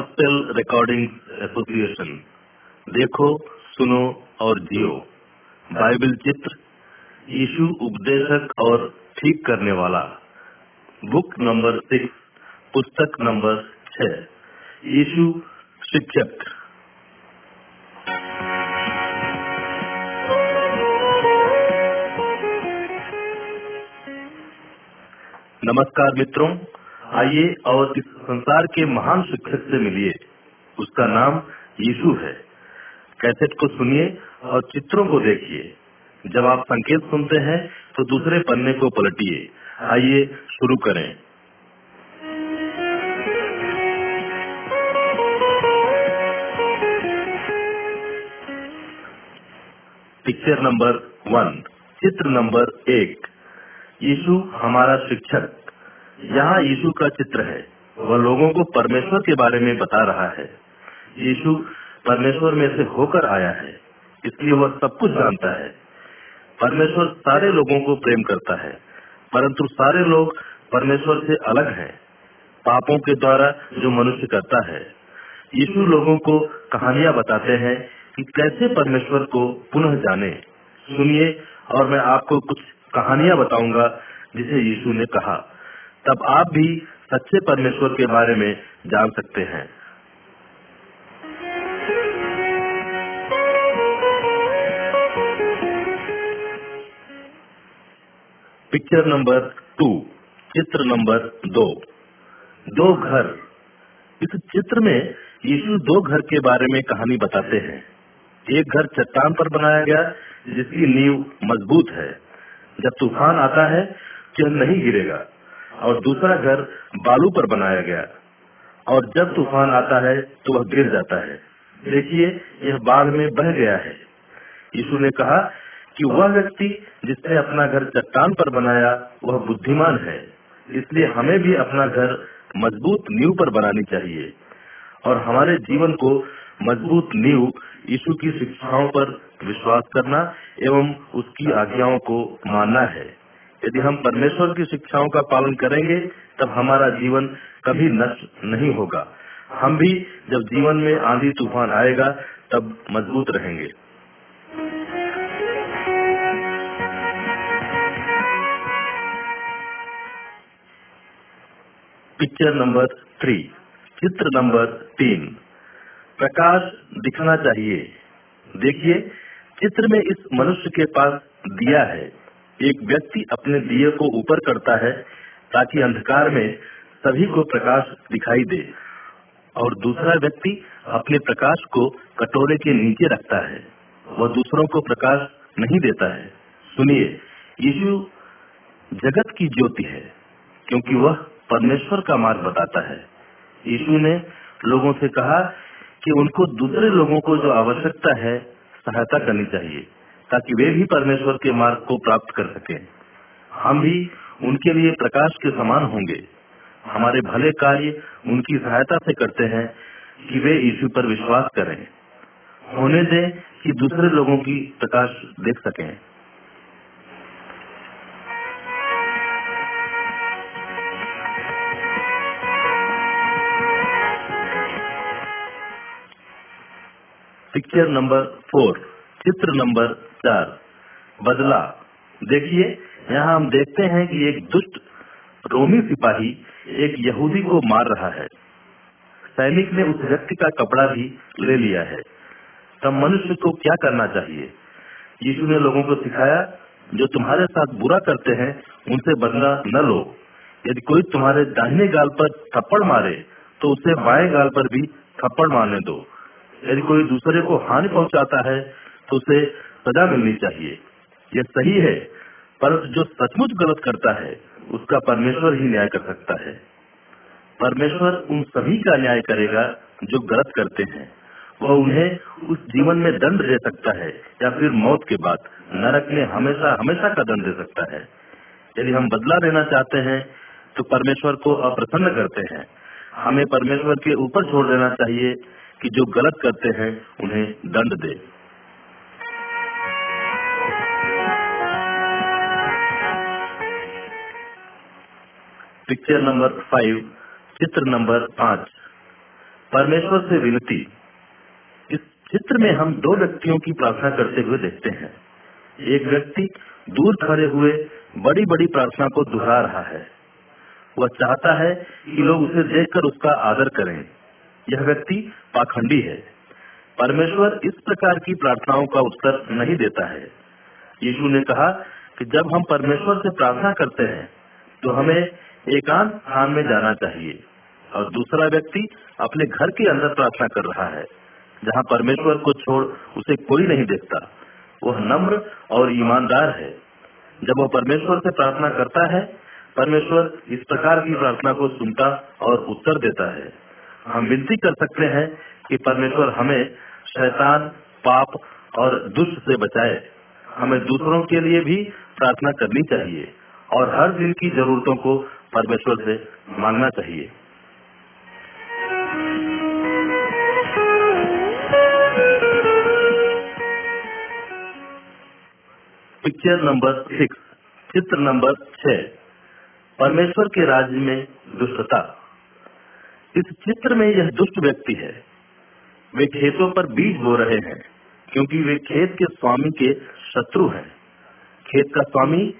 Gospel recording association देखो, सुनो और जियो। बाइबल चित्र, यीशु उपदेशक और ठीक करने वाला। बुक नंबर सिक्स पुस्तक नंबर छह। यीशु शिक्षक। नमस्कार मित्रों आइए और इस संसार के महान शिक्षक से मिलिए। उसका नाम यीशु है। कैसेट को सुनिए और चित्रों को देखिए। जब आप संकेत सुनते हैं तो दूसरे पन्ने को पलटिए। आइए, शुरू करें। पिक्चर नंबर वन, चित्र नंबर एक। यीशु हमारा शिक्षक। यहाँ यीशु का चित्र है, वह लोगों को परमेश्वर के बारे में बता रहा है। यीशु परमेश्वर में से होकर आया है, इसलिए वह सब कुछ जानता है। परमेश्वर सारे लोगों को प्रेम करता है, परंतु सारे लोग परमेश्वर से अलग हैं, पापों के द्वारा जो मनुष्य करता है। यीशु लोगों को कहानियाँ बताते हैं कि कैसे परमेश्वर को पुनः जाने। सुनिए और मैं आपको कुछ कहानियाँ बताऊँगा, जिसे यीशु ने कहा। तब आप भी सच्चे परमेश्वर के बारे में जान सकते हैं। पिक्चर नंबर टू चित्र नंबर दो। दो घर। इस चित्र में यीशु दो घर के बारे में कहानी बताते हैं। एक घर चट्टान पर बनाया गया, जिसकी नींव मज़बूत है। जब तूफ़ान आता है चल नहीं गिरेगा। और दूसरा घर बालू पर बनाया गया। और जब तूफ़ान आता है तो वह गिर जाता है। देखिए, यह बाढ़ में बह गया है। यीशु ने कहा कि वह व्यक्ति जिसने अपना घर चट्टान पर बनाया, वह बुद्धिमान है। इसलिए हमें भी अपना घर मज़बूत नींव पर बनानी चाहिए। और हमारे जीवन को मज़बूत नींव यीशु की शिक्षाओं पर विश्वास करना एवं उसकी आज्ञाओं को मानना है। यदि हम परमेश्वर की शिक्षाओं का पालन करेंगे, तब हमारा जीवन कभी नष्ट नहीं होगा। हम भी जब जीवन में आंधी तूफ़ान आएगा, तब मज़बूत रहेंगे। पिक्चर नंबर थ्री चित्र नंबर तीन। प्रकाश दिखना चाहिए। देखिए, चित्र में इस मनुष्य के पास दिया है। एक व्यक्ति अपने दिए को ऊपर करता है ताकि अंधकार में सभी को प्रकाश दिखाई दे, और दूसरा व्यक्ति अपने प्रकाश को कटोरे के नीचे रखता है। वह दूसरों को प्रकाश नहीं देता है। सुनिए, यीशु जगत की ज्योति है, क्योंकि वह परमेश्वर का मार्ग बताता है। यीशु ने लोगों से कहा कि उनको दूसरे लोगों को जो आवश्यकता है सहायता करनी चाहिए। ताकि वे भी परमेश्वर के मार्ग को प्राप्त कर सके। हम भी उनके लिए प्रकाश के समान होंगे। हमारे भले कार्य उनकी सहायता से करते हैं कि वे यीशु पर विश्वास करें। होने दें कि दूसरे लोगों की प्रकाश देख सकें। पिक्चर नंबर फोर, चित्र नंबर चार बदला देखिए, यहाँ हम देखते हैं कि एक दुष्ट रोमी सिपाही एक यहूदी को मार रहा है। सैनिक ने उस व्यक्ति का कपड़ा भी ले लिया है। तब मनुष्य को क्या करना चाहिए? यीशु ने लोगों को सिखाया, जो तुम्हारे साथ बुरा करते हैं, उनसे बदला न लो। यदि कोई तुम्हारे दाहिने गाल पर थप्पड़ मारे तो उसे बाएँ गाल पर भी थप्पड़ मारने दो। यदि कोई दूसरे को हानि पहुंचाता है तो उसे सजा मिलनी चाहिए। यह सही है पर जो सचमुच गलत करता है, उसका परमेश्वर ही न्याय कर सकता है। परमेश्वर उन सभी का न्याय करेगा जो गलत करते हैं। वह उन्हें उस जीवन में दंड दे सकता है, या फिर मौत के बाद। नरक में हमेशा हमेशा का दंड दे सकता है। यदि हम बदला लेना चाहते हैं तो परमेश्वर को अप्रसन्न करते हैं। हमें परमेश्वर के ऊपर छोड़ देना चाहिए कि जो गलत करते हैं, उन्हें दंड दे। पिक्चर नंबर फाइव चित्र नंबर पाँच। परमेश्वर से विनती, इस चित्र में हम दो व्यक्तियों की प्रार्थना करते हुए देखते हैं। एक व्यक्ति दूर खड़े हुए बड़ी बड़ी प्रार्थना को दोहरा रहा है। वह चाहता है कि लोग उसे देखकर उसका आदर करें। यह व्यक्ति पाखंडी है। परमेश्वर इस प्रकार की प्रार्थनाओं का उत्तर नहीं देता है। यीशु ने कहा कि जब हम परमेश्वर से प्रार्थना करते हैं तो हमें एकांत स्थान में जाना चाहिए। और दूसरा व्यक्ति अपने घर के अंदर प्रार्थना कर रहा है, जहाँ परमेश्वर को छोड़ उसे कोई नहीं देखता। वह नम्र और ईमानदार है। जब वह परमेश्वर से प्रार्थना करता है, परमेश्वर इस प्रकार की प्रार्थना को सुनता और उत्तर देता है। हम विनती कर सकते हैं कि परमेश्वर हमें शैतान, पाप और दुष्ट से बचाए। हमें दूसरों के लिए भी प्रार्थना करनी चाहिए और हर दिन की जरूरतों को परमेश्वर से मांगना चाहिए। पिक्चर नंबर सिक्स चित्र नंबर छह। परमेश्वर के राज्य में दुष्टता। इस चित्र में यह दुष्ट व्यक्ति है। वे खेतों पर बीज बो रहे हैं, क्योंकि वे खेत के स्वामी के शत्रु हैं। खेत का स्वामी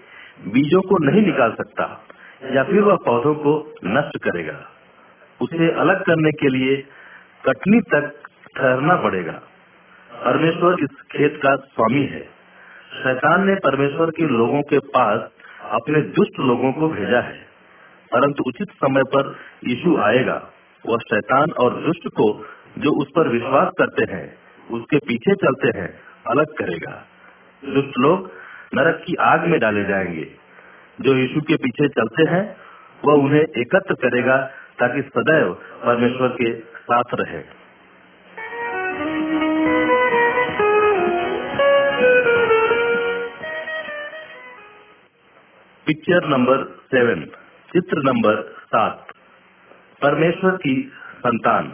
बीजों को नहीं निकाल सकता। या फिर वह पौधों को नष्ट करेगा। उसे अलग करने के लिए कटनी तक ठहरना पड़ेगा। परमेश्वर इस खेत का स्वामी है। शैतान ने परमेश्वर के लोगों के पास अपने दुष्ट लोगों को भेजा है। परंतु उचित समय पर यीशु आएगा। वह शैतान और दुष्ट को जो उस पर विश्वास करते हैं, उसके पीछे चलते हैं, अलग करेगा। दुष्ट लोग नरक की आग में डाले जाएँगे। जो यीशु के पीछे चलते हैं, वह उन्हें एकत्र करेगा ताकि सदैव परमेश्वर के साथ रहे। पिक्चर नंबर सेवन चित्र नंबर सात। परमेश्वर की संतान।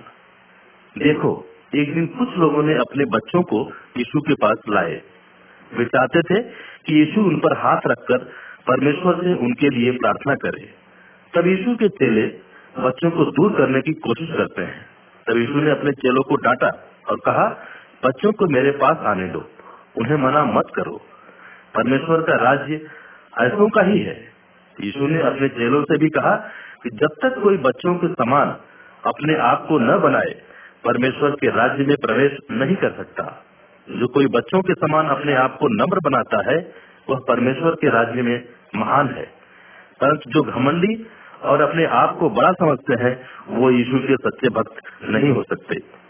देखो, एक दिन कुछ लोगों ने अपने बच्चों को यीशु के पास लाए। वे चाहते थे कि यीशु उन पर हाथ रखकर परमेश्वर से उनके लिए प्रार्थना करे। तब यीशु के चेले बच्चों को दूर करने की कोशिश करते हैं। तब यीशु ने अपने चेलों को डांटा और कहा, बच्चों को मेरे पास आने दो, उन्हें मना मत करो। परमेश्वर का राज्य ऐसों का ही है। यीशु ने अपने चेलों से भी कहा कि जब तक कोई बच्चों के समान अपने आप को न बनाए, परमेश्वर के राज्य में प्रवेश नहीं कर सकता। जो कोई बच्चों के समान अपने आप को नम्र बनाता है, वह परमेश्वर के राज्य में महान है। परंतु जो घमंडी और अपने आप को बड़ा समझते हैं, वो यीशु के सच्चे भक्त नहीं हो सकते।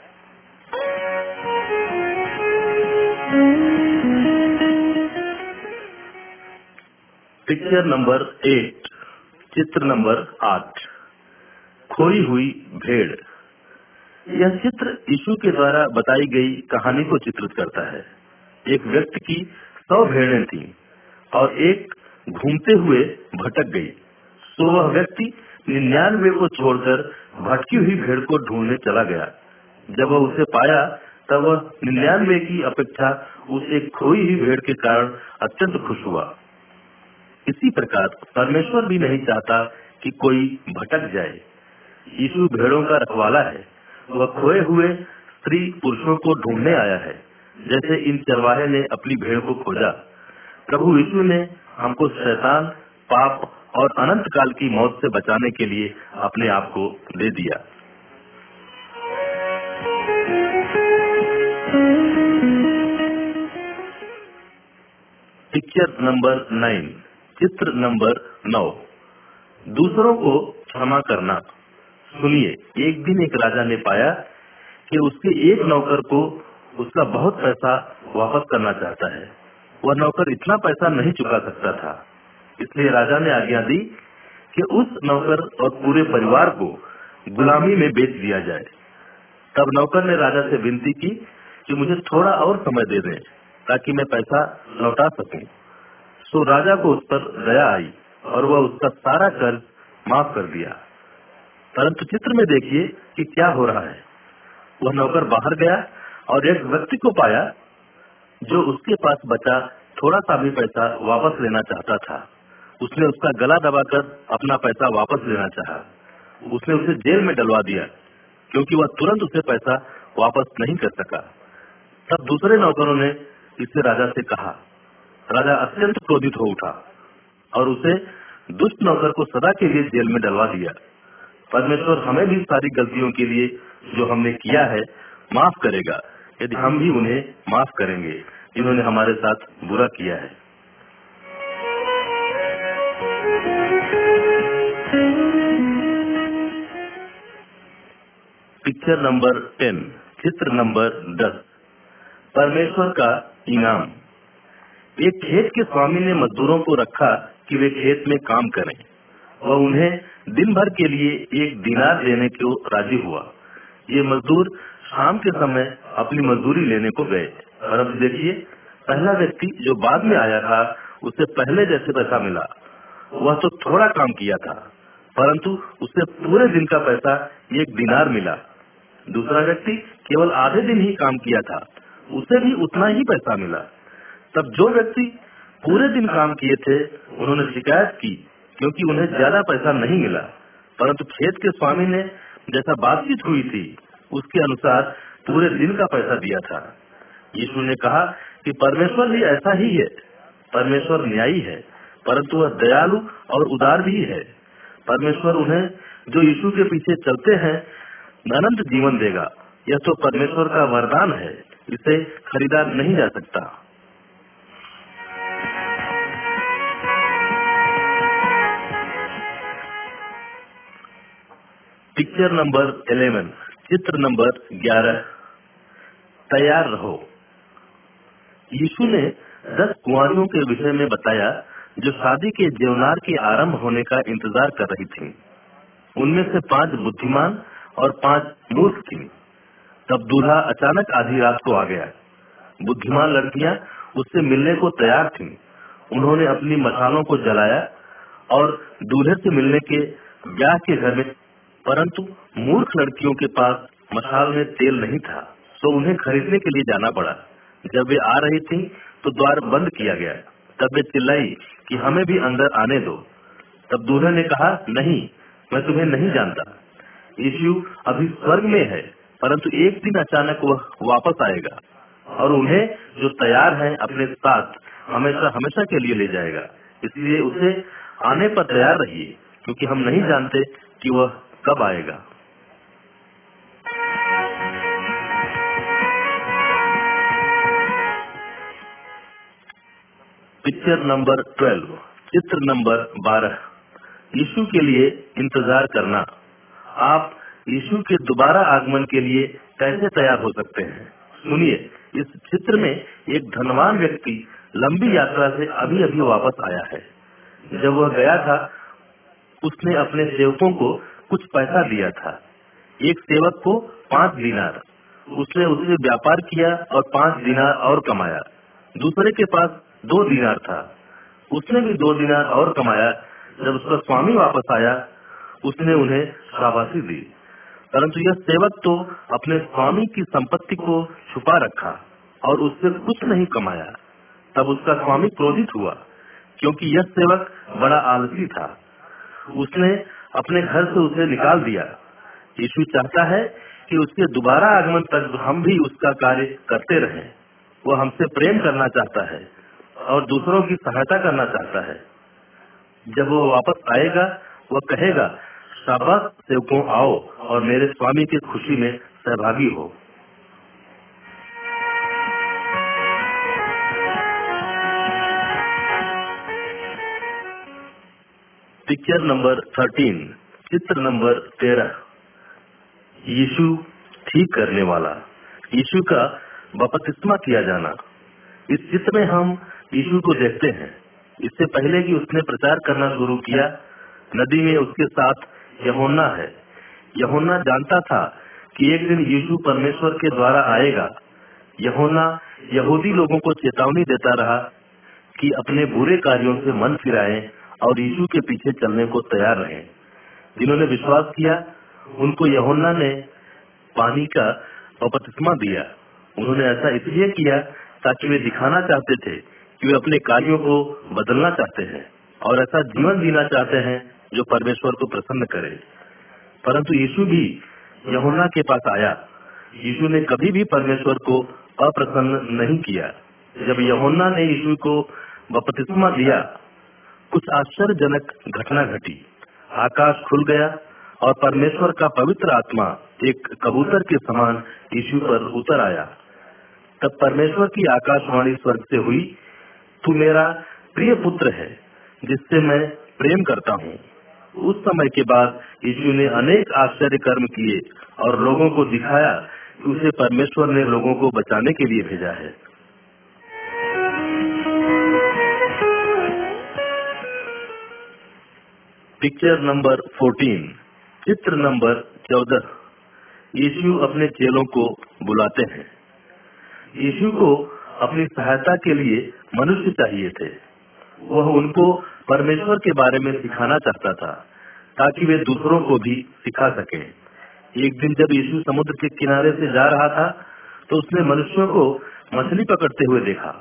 पिक्चर नंबर एट चित्र नंबर आठ। खोई हुई भेड़। यह चित्र यीशु के द्वारा बताई गई कहानी को चित्रित करता है। एक व्यक्ति की सौ भेड़ें थी और एक घूमते हुए भटक गई। तो वह व्यक्ति निन्यानवे को छोड़कर भटकी हुई भेड़ को ढूँढने चला गया। जब वह उसे पाया, तब वह निन्यानवे की अपेक्षा उसे खोई हुई भेड़ के कारण अत्यंत खुश हुआ। इसी प्रकार परमेश्वर भी नहीं चाहता कि कोई भटक जाए। यीशु भेड़ों का रखवाला है। वह खोए हुए स्त्री पुरुषों को ढूँढने आया है। जैसे इन चरवाहे ने अपनी भेड़ को खोजा। प्रभु यीशु ने हमको शैतान, पाप और अनंत काल की मौत से बचाने के लिए अपने आप को दे दिया। पिक्चर नंबर नाइन चित्र नंबर नौ। दूसरों को क्षमा करना। सुनिए, एक दिन एक राजा ने पाया कि उसके एक नौकर को उसका बहुत पैसा वापस करना चाहता है। वह नौकर इतना पैसा नहीं चुका सकता था। इसलिए राजा ने आज्ञा दी कि उस नौकर और पूरे परिवार को गुलामी में बेच दिया जाए। तब नौकर ने राजा से विनती की कि मुझे थोड़ा और समय दे दें ताकि मैं पैसा लौटा सकूँ। सो राजा को उस पर दया आई और वह उसका सारा कर्ज माफ़ कर दिया। परंतु चित्र में देखिए कि क्या हो रहा है। वह नौकर बाहर गया और एक व्यक्ति को पाया जो उसके पास बचा थोड़ा सा भी पैसा वापस लेना चाहता था। उसने उसका गला दबाकर अपना पैसा वापस लेना चाहा। उसने उसे जेल में डलवा दिया, क्योंकि वह तुरंत उसे पैसा वापस नहीं कर सका। तब दूसरे नौकरों ने इससे राजा से कहा। राजा अत्यंत क्रोधित हो उठा और उसे दुष्ट नौकर को सदा के लिए जेल में डलवा दिया। परमेश्वर हमें भी सारी गलतियों के लिए जो हमने किया है, माफ़ करेगा। यदि हम भी उन्हें माफ़ करेंगे। जिन्होंने हमारे साथ बुरा किया है। पिक्चर नंबर टेन चित्र नंबर दस। परमेश्वर का इनाम। एक खेत के स्वामी ने मजदूरों को रखा कि वे खेत में काम करें और उन्हें दिन भर के लिए एक दिनार देने को राज़ी हुआ। ये मजदूर शाम के समय अपनी मजदूरी लेने को गए। परंतु देखिए, पहला व्यक्ति जो बाद में आया था उसे पहले जैसे पैसा मिला, वह तो थोड़ा काम किया था, परंतु उसे पूरे दिन का पैसा एक दिनार मिला। दूसरा व्यक्ति केवल आधे दिन ही काम किया था, उसे भी उतना ही पैसा मिला। तब जो व्यक्ति पूरे दिन काम किए थे, उन्होंने शिकायत की, क्योंकि उन्हें ज़्यादा पैसा नहीं मिला। परंतु खेत के स्वामी ने जैसा बातचीत हुई थी, उसके अनुसार पूरे दिन का पैसा दिया था। यीशु ने कहा कि परमेश्वर भी ऐसा ही है। परमेश्वर न्यायी है, परंतु वह दयालु और उदार भी है। परमेश्वर उन्हें, जो यीशु के पीछे चलते हैं, अनंत जीवन देगा। यह तो परमेश्वर का वरदान है, इसे खरीदा नहीं जा सकता। पिक्चर नंबर 11 चित्र नंबर 11 तैयार रहो। यीशु ने दस कुआरियों के विषय में बताया, जो शादी के जीवनार के आरंभ होने का इंतज़ार कर रही थी। उनमें से पाँच बुद्धिमान और पाँच मूर्ख थी। तब दूल्हा अचानक आधी रात को आ गया। बुद्धिमान लड़कियाँ उससे मिलने को तैयार थीं। उन्होंने अपनी मसालों को जलाया और दूल्हे से मिलने के ब्याह के घर में, परंतु मूर्ख लड़कियों के पास मसाल में तेल नहीं था तो उन्हें खरीदने के लिए जाना पड़ा। जब वे आ रही थी तो द्वार बंद किया गया। तब वे चिल्लाई कि हमें भी अंदर आने दो। तब दूल्हे ने कहा, नहीं, मैं तुम्हें नहीं जानता। यीशु अभी स्वर्ग में है, परंतु एक दिन अचानक वह वापस आएगा और उन्हें जो तैयार हैं अपने साथ हमेशा हमेशा के लिए ले जाएगा। इसलिए उसे आने पर तैयार रहिए, क्योंकि हम नहीं जानते कि वह कब आएगा। पिक्चर नंबर ट्वेल्व, चित्र नंबर बारह। यीशु के लिए इंतज़ार करना। आप यीशु के दोबारा आगमन के लिए कैसे तैयार हो सकते हैं? सुनिए, इस चित्र में एक धनवान व्यक्ति लंबी यात्रा से अभी अभी वापस आया है। जब वह गया था, उसने अपने सेवकों को कुछ पैसा दिया था। एक सेवक को पाँच दिनार। उसने उससे व्यापार किया और पाँच दिनार और कमाया। दूसरे के पास दो दिनार था। उसने भी दो दिनार और कमाया। जब उसका स्वामी वापस आया, उसने उन्हें शाबाशी दी। परंतु यह सेवक तो अपने स्वामी की संपत्ति को छुपा रखा और उससे कुछ नहीं कमाया। तब उसका स्वामी क्रोधित हुआ, क्योंकि यह सेवक बड़ा आलसी था। उसने अपने घर से उसे निकाल दिया। यीशु चाहता है कि उसके दोबारा आगमन तक हम भी उसका कार्य करते रहें। वो हमसे प्रेम करना चाहता है। और दूसरों की सहायता करना चाहता है। जब वो वापस आएगा, वो कहेगा, शाबाश, सेवकों आओ और मेरे स्वामी की खुशी में सहभागी हो। पिक्चर नंबर थर्टीन, चित्र नंबर तेरह। यीशु ठीक करने वाला। यीशु का बपतिस्मा किया जाना। इस चित्र में हम यीशु को देखते हैं। इससे पहले कि उसने प्रचार करना शुरू किया, नदी में उसके साथ यहोन्ना है। यहोन्ना जानता था कि एक दिन यीशु परमेश्वर के द्वारा आएगा। यहोन्ना यहूदी लोगों को चेतावनी देता रहा कि अपने बुरे कार्यों से मन फिराएँ और यीशु के पीछे चलने को तैयार रहें। जिन्होंने विश्वास किया, उनको यहोन्ना ने पानी का दिया। उन्होंने ऐसा इसलिए किया ताकि वे दिखाना चाहते थे कि वे अपने कार्यों को बदलना चाहते हैं और ऐसा जीवन जीना चाहते हैं जो परमेश्वर को प्रसन्न करे। परंतु यीशु भी यहुना के पास आया। यीशु ने कभी भी परमेश्वर को अप्रसन्न नहीं किया। जब यहुना ने यीशु को बपतिस्मा दिया, कुछ आश्चर्यजनक घटना घटी। आकाश खुल गया और परमेश्वर का पवित्र आत्मा एक कबूतर के समान यीशु पर उतर आया। तब परमेश्वर की आकाशवाणी स्वर्ग से हुई तू मेरा प्रिय पुत्र है, जिससे मैं प्रेम करता हूँ। उस समय के बाद यीशु ने अनेक आश्चर्य कर्म किए और लोगों को दिखाया कि उसे परमेश्वर ने लोगों को बचाने के लिए भेजा है। पिक्चर नंबर 14 चित्र नंबर 14 यीशु अपने चेलों को बुलाते हैं। यीशु को अपनी सहायता के लिए मनुष्य चाहिए थे। वह उनको परमेश्वर के बारे में सिखाना चाहता था, ताकि वे दूसरों को भी सिखा सके। एक दिन जब यीशु समुद्र के किनारे से जा रहा था तो उसने मनुष्यों को मछली पकड़ते हुए देखा।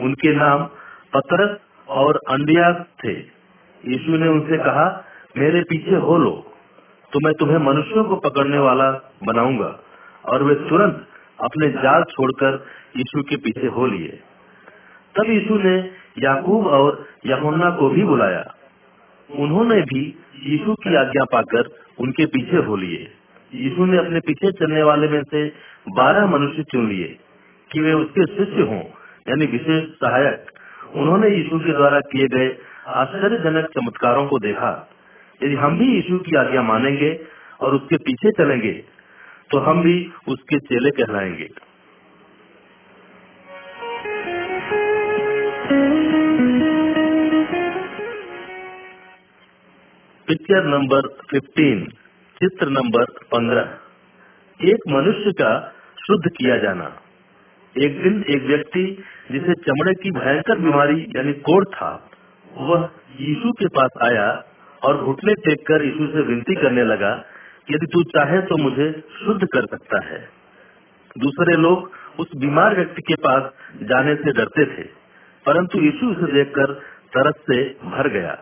उनके नाम पतरस और अंडियास थे। यीशु ने उनसे कहा, मेरे पीछे हो लो तो मैं तुम्हें मनुष्यों को पकड़ने वाला बनाऊँगा, और वे तुरंत अपने जाल छोड़कर यीशु के पीछे हो लिए। तब यीशु ने याकूब और यमुना को भी बुलाया। उन्होंने भी यीशु की आज्ञा पाकर उनके पीछे हो लिए। यीशु ने अपने पीछे चलने वाले में से बारह मनुष्य चुन लिए कि वे उसके शिष्य हों, यानी विशेष सहायक। उन्होंने यीशु के द्वारा किए गए आश्चर्यजनक चमत्कारों को देखा। यदि हम भी यीशु की आज्ञा मानेंगे और उसके पीछे चलेंगे तो हम भी उसके चेले कहलाएँगे। पिक्चर नंबर 15 चित्र नंबर 15 एक मनुष्य का शुद्ध किया जाना। एक दिन एक व्यक्ति, जिसे चमड़े की भयंकर बीमारी यानी कोड़ था, वह यीशु के पास आया और घुटने टेक कर यीशु से विनती करने लगा यदि तू चाहे तो मुझे शुद्ध कर सकता है। दूसरे लोग उस बीमार व्यक्ति के पास जाने से डरते थे, परंतु यीशु उसे देखकर तरस से भर गया।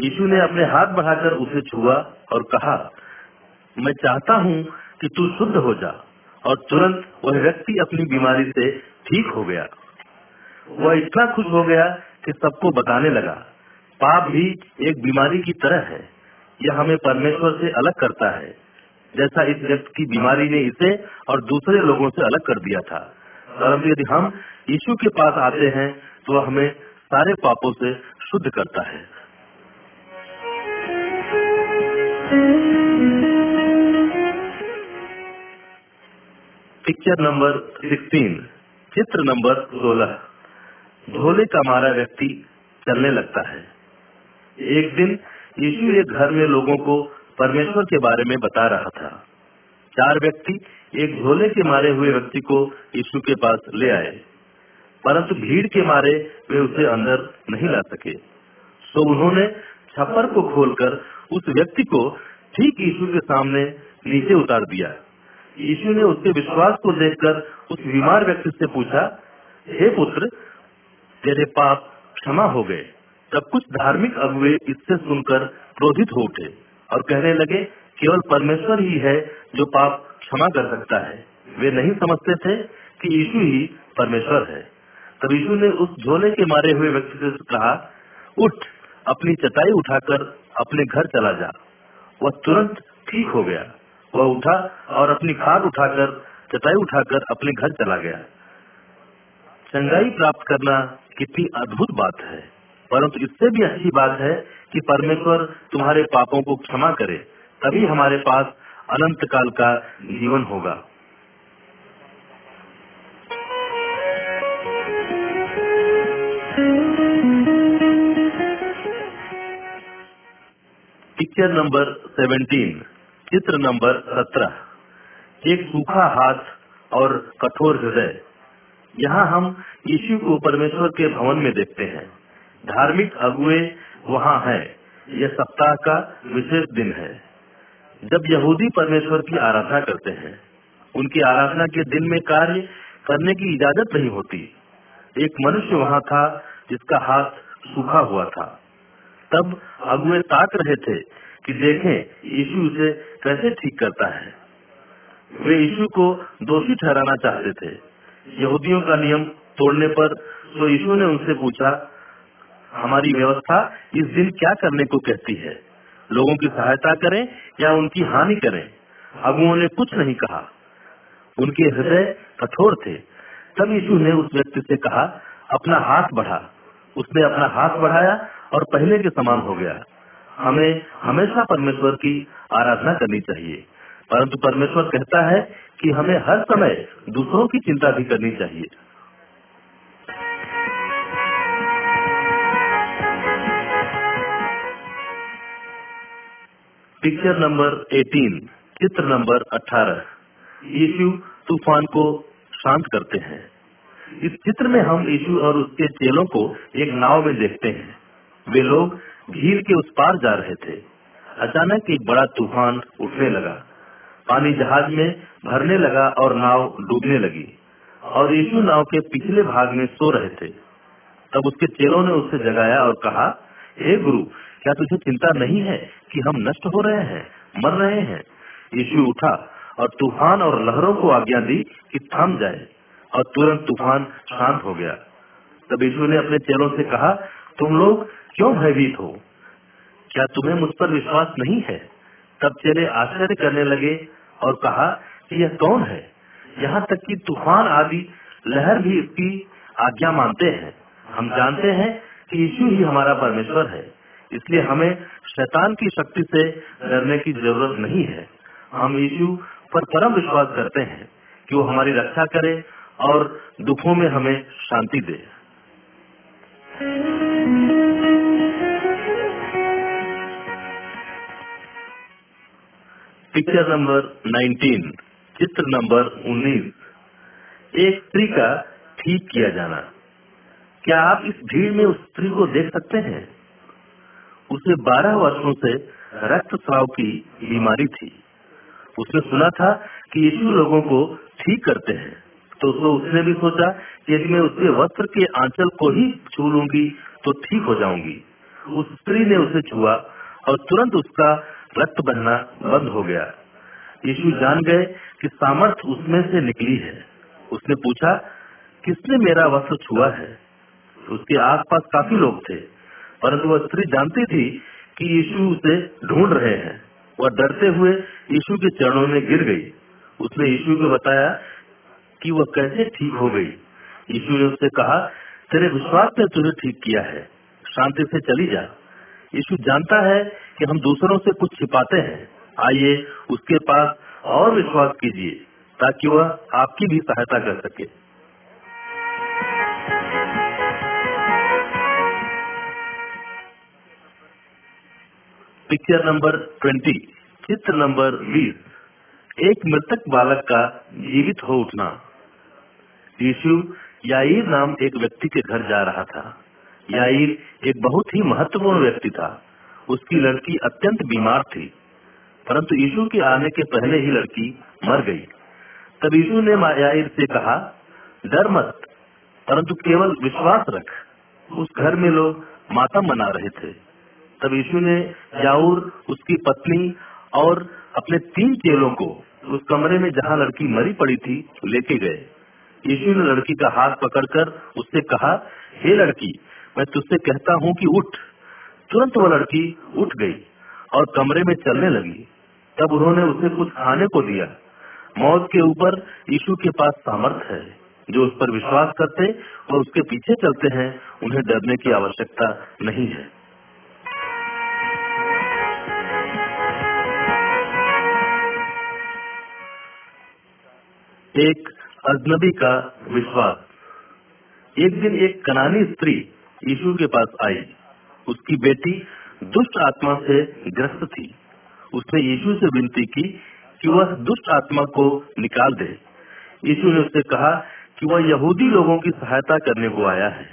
यीशु ने अपने हाथ बढ़ाकर उसे छुआ और कहा, मैं चाहता हूँ कि तू शुद्ध हो जा और तुरंत वह व्यक्ति अपनी बीमारी से ठीक हो गया। वह इतना खुश हो गया कि सबको बताने लगा, पाप भी एक बीमारी की तरह है। यह हमें परमेश्वर से अलग करता है, जैसा इस व्यक्ति की बीमारी ने इसे और दूसरे लोगों से अलग कर दिया था। परंतु यदि हम यीशु के पास आते हैं तो हमें सारे पापों से शुद्ध करता है। पिक्चर नंबर 16 चित्र नंबर सोलह। ढोले का मारा व्यक्ति चलने लगता है। एक दिन यीशु एक घर में लोगों को परमेश्वर के बारे में बता रहा था। चार व्यक्ति एक झोले के मारे हुए व्यक्ति को यीशु के पास ले आए। परंतु भीड़ के मारे वे उसे अंदर नहीं ला सके। तो उन्होंने छप्पर को खोलकर उस व्यक्ति को ठीक यीशु के सामने नीचे उतार दिया। यीशु ने उसके विश्वास को देखकर उस बीमार व्यक्ति से पूछा हे पुत्र तेरे पाप क्षमा हो गए। तब कुछ धार्मिक अगुए इससे सुनकर क्रोधित हो उठे और कहने लगे, केवल परमेश्वर ही है जो पाप क्षमा कर सकता है। वे नहीं समझते थे कि यीशु ही परमेश्वर है। तब यीशु ने उस झोले के मारे हुए व्यक्ति से कहा, उठ, अपनी चटाई उठाकर अपने घर चला जा। वह तुरंत ठीक हो गया। वह उठा और अपनी खाद उठाकर, चटाई उठाकर अपने घर चला गया। चंगाई प्राप्त करना कितनी अद्भुत बात है। परंतु इससे भी अच्छी बात है कि परमेश्वर तुम्हारे पापों को क्षमा करे, तभी हमारे पास अनंत काल का जीवन होगा। पिक्चर नंबर 17 चित्र नंबर 17 एक सूखा हाथ और कठोर हृदय। यहाँ हम यीशु को परमेश्वर के भवन में देखते हैं। धार्मिक अगुए वहाँ हैं। यह सप्ताह का विशेष दिन है। जब यहूदी परमेश्वर की आराधना करते हैं, उनकी आराधना के दिन में कार्य करने की इजाज़त नहीं होती। एक मनुष्य वहाँ था जिसका हाथ सूखा हुआ था। तब अगुए ताक रहे थे कि देखें, यीशु उसे कैसे ठीक करता है। वे यीशु को दोषी ठहराना चाहते थे। यहूदियों का नियम तोड़ने पर तो यीशु ने उनसे पूछा हमारी व्यवस्था इस दिन क्या करने को कहती है? लोगों की सहायता करें या उनकी हानि करें? अगुओं ने कुछ नहीं कहा। उनके हृदय कठोर थे। तब यीशु ने उस व्यक्ति से कहा, अपना हाथ बढ़ा। उसने अपना हाथ बढ़ाया और पहले के समान हो गया। हमें हमेशा परमेश्वर की आराधना करनी चाहिए। परंतु परमेश्वर कहता है कि हमें हर समय दूसरों की चिंता भी करनी चाहिए। पिक्चर नंबर 18 चित्र नंबर 18 यीशु तूफ़ान को शांत करते हैं। इस चित्र में हम यीशु और उसके चेलों को एक नाव में देखते हैं। वे लोग झील के उस पार जा रहे थे। अचानक एक बड़ा तूफ़ान उठने लगा। पानी जहाज़ में भरने लगा और नाव डूबने लगी। और यीशु नाव के पिछले भाग में सो रहे थे। तब उसके चेलों ने उसे जगाया और कहा, हे गुरु क्या तुझे चिंता नहीं है कि हम नष्ट हो रहे हैं, मर रहे हैं? यीशु उठा और तूफ़ान और लहरों को आज्ञा दी कि थम जाए, और तुरंत तूफ़ान शांत हो गया। तब यीशु ने अपने चेहरों से कहा, तुम लोग क्यों भयभीत हो? क्या तुम्हें मुझ पर विश्वास नहीं है? तब चेले आश्चर्य करने लगे और कहा, कि यह कौन है? यहाँ तक कि तूफ़ान आदि लहर भी इसकी आज्ञा मानते हैं। हम जानते हैं कि यीशु ही हमारा परमेश्वर है। इसलिए हमें शैतान की शक्ति से डरने की ज़रूरत नहीं है। हम यीशु पर परम विश्वास करते हैं कि वो हमारी रक्षा करे और दुखों में हमें शांति दे। पिक्चर नंबर 19 चित्र नंबर 19 एक स्त्री का ठीक किया जाना। क्या आप इस भीड़ में उस स्त्री को देख सकते हैं? उसे 12 वर्षों से रक्तस्राव की बीमारी थी। उसने सुना था कि यीशु लोगों को ठीक करते हैं। तो, उसने भी सोचा कि यदि मैं उसके वस्त्र के आंचल को ही छू लूँगी तो ठीक हो जाऊँगी। उस स्त्री ने उसे छुआ और तुरंत उसका रक्त बनना बंद हो गया। यीशु जान गए कि सामर्थ उसमें से निकली है। उसने पूछा किसने मेरा वस्त्र छुआ है? उसके आसपास काफ़ी लोग थे। परंतु वह स्त्री जानती थी कि यीशु उसे ढूंढ रहे हैं। वह डरते हुए यीशु के चरणों में गिर गई। उसने यीशु को बताया कि वह कैसे ठीक हो गई। यीशु ने उससे कहा, तेरे विश्वास ने तुझे ठीक किया है। शांति से चली जा। यीशु जानता है कि हम दूसरों से कुछ छिपाते हैं। आइए उसके पास और विश्वास कीजिए, ताकि वह आपकी भी सहायता कर सके। पिक्चर नंबर 20 चित्र नंबर 20 एक मृतक बालक का जीवित हो उठना। यीशु, याईर नाम एक व्यक्ति के घर जा रहा था। याईर एक बहुत ही महत्वपूर्ण व्यक्ति था। उसकी लड़की अत्यंत बीमार थी। परंतु यीशु के आने के पहले ही लड़की मर गई। तब यीशु ने याईर से कहा, डर मत, परंतु केवल विश्वास रख। उस घर में लोग मातम मना रहे थे। तब यीशु ने याऊर उसकी पत्नी और अपने तीन चेलों को उस कमरे में जहाँ लड़की मरी पड़ी थी, लेके गए। यीशु ने लड़की का हाथ पकड़कर उससे कहा, हे लड़की, मैं तुझसे कहता हूँ कि उठ। तुरंत वह लड़की उठ गई और कमरे में चलने लगी। तब उन्होंने उसे कुछ खाने को दिया। मौत के ऊपर यीशु के पास सामर्थ है। जो उस पर विश्वास करते और उसके पीछे चलते हैं, उन्हें डरने की आवश्यकता नहीं है। एक अजनबी का विश्वास। एक दिन एक कनानी स्त्री यीशु के पास आई। उसकी बेटी दुष्ट आत्मा से ग्रस्त थी। उसने यीशु से विनती की कि वह दुष्ट आत्मा को निकाल दे। यीशु ने उससे कहा कि वह यहूदी लोगों की सहायता करने को आया है।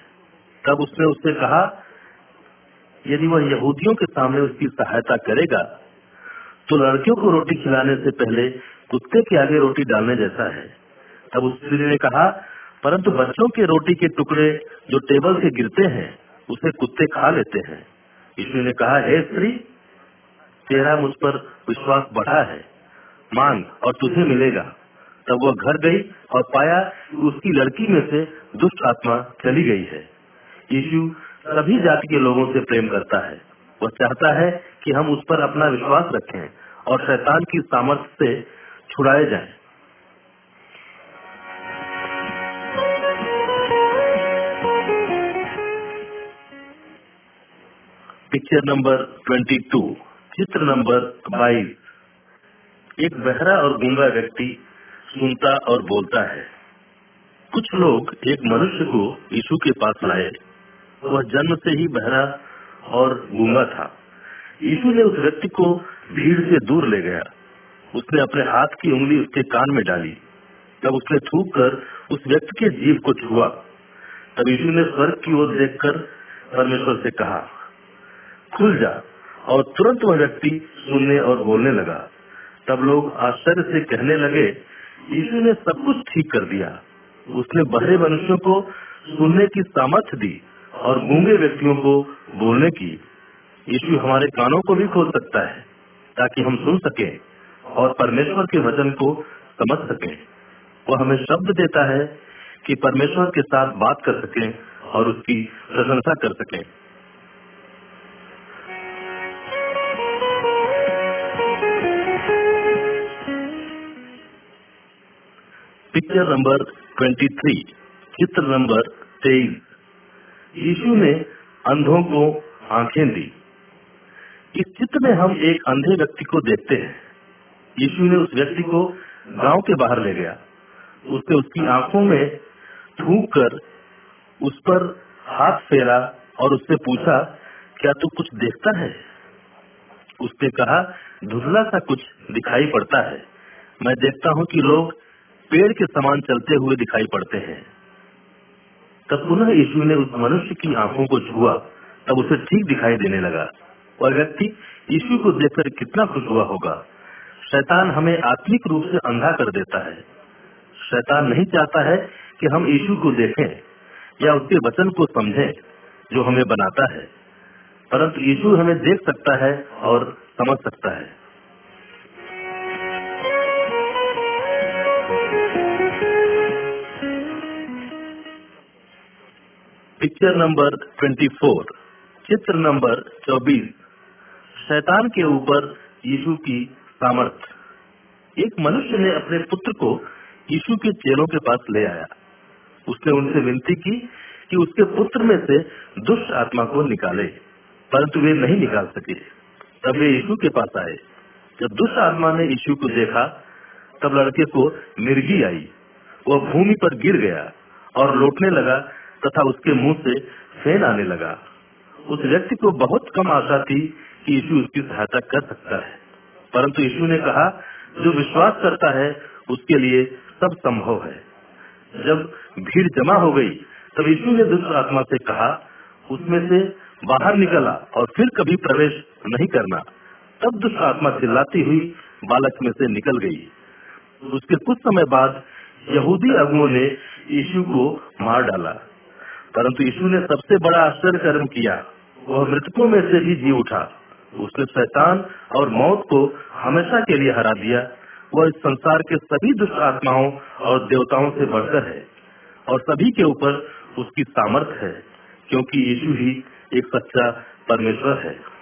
तब उसने उससे कहा, यदि वह यहूदियों के सामने उसकी सहायता करेगा तो लड़कियों को रोटी खिलाने से पहले कुत्ते के आगे रोटी डालने जैसा है। तब उस स्त्री ने कहा, परंतु बच्चों के रोटी के टुकड़े जो टेबल से गिरते हैं, उसे कुत्ते खा लेते हैं। यीशु ने कहा, हे स्त्री, तेरा मुझ पर विश्वास बढ़ा है। मांग और तुझे मिलेगा। तब वह घर गई और पाया उसकी लड़की में से दुष्ट आत्मा चली गई है। यीशु सभी जाति के लोगों से प्रेम करता है। वह चाहता है कि हम उस पर अपना विश्वास रखें और शैतान की सामर्थ्य से छुड़ाए जाएँ। पिक्चर नंबर 22 चित्र नंबर 22 एक बहरा और गूँगा व्यक्ति सुनता और बोलता है। कुछ लोग एक मनुष्य को यीशु के पास लाए। वह जन्म से ही बहरा और गूँगा था। यीशु ने उस व्यक्ति को भीड़ से दूर ले गया। उसने अपने हाथ की उंगली उसके कान में डाली। तब उसने थूक कर उस व्यक्ति के जीव को छुआ। तब यीशु ने स्वर्ग की ओर देखकर परमेश्वर से कहा, खुल जा और तुरंत वह व्यक्ति सुनने और बोलने लगा। तब लोग आश्चर्य से कहने लगे, यीशु ने सब कुछ ठीक कर दिया। उसने बहरे मनुष्यों को सुनने की सामर्थ्य दी और गूँगे व्यक्तियों को बोलने की। यीशु हमारे कानों को भी खोल सकता है ताकि हम सुन सकें। और परमेश्वर के वचन को समझ सके। वह हमें शब्द देता है कि परमेश्वर के साथ बात कर सके और उसकी प्रशंसा कर सके। पिक्चर नंबर 23 चित्र नंबर 23 यीशु ने अंधों को आँखें दी। इस चित्र में हम एक अंधे व्यक्ति को देखते हैं। यीशु ने उस व्यक्ति को गाँव के बाहर ले गया। उसने उसकी आँखों में थूक कर उस पर हाथ फेरा और उससे पूछा, क्या तू कुछ देखता है? उसने कहा, धुंधला सा कुछ दिखाई पड़ता है। मैं देखता हूँ कि लोग पेड़ के समान चलते हुए दिखाई पड़ते हैं। तब पुनः यीशु ने उस मनुष्य की आँखों को छुआ। तब उसे ठीक दिखाई देने लगा और व्यक्ति यीशु को देखकर कितना खुश हुआ होगा। शैतान हमें आत्मिक रूप से अंधा कर देता है। शैतान नहीं चाहता है कि हम यीशु को देखें या उसके वचन को समझें जो हमें बनाता है। परंतु यीशु हमें देख सकता है और समझ सकता है। पिक्चर नंबर 24 चित्र नंबर 24 शैतान के ऊपर यीशु की सामर्थ। एक मनुष्य ने अपने पुत्र को यीशु के चेलों के पास ले आया। उसने उनसे विनती की कि उसके पुत्र में से दुष्ट आत्मा को निकाले, परंतु वे नहीं निकाल सके। तब वे यीशु के पास आए। जब दुष्ट आत्मा ने यीशु को देखा, तब लड़के को मिर्गी आई। वह भूमि पर गिर गया और लौटने लगा तथा उसके मुँह से फेन आने लगा। उस व्यक्ति को बहुत कम आशा थी कि यीशु उसकी सहायता कर सकता है। परंतु यीशु ने कहा, जो विश्वास करता है, उसके लिए सब संभव है। जब भीड़ जमा हो गई, तब यीशु ने दुष्ट आत्मा से कहा, उसमें से बाहर निकला और फिर कभी प्रवेश नहीं करना। तब दुष्ट आत्मा चिल्लाती हुई बालक में से निकल गई। उसके कुछ समय बाद यहूदी अगुओं ने यीशु को मार डाला। परंतु यीशु ने सबसे बड़ा आश्चर्य कर्म किया, वह मृतकों में से भी जी उठा। उसने शैतान और मौत को हमेशा के लिए हरा दिया। वह इस संसार के सभी दुष्ट आत्माओं और देवताओं से बढ़कर है और सभी के ऊपर उसकी सामर्थ है, क्योंकि यीशु ही एक सच्चा परमेश्वर है।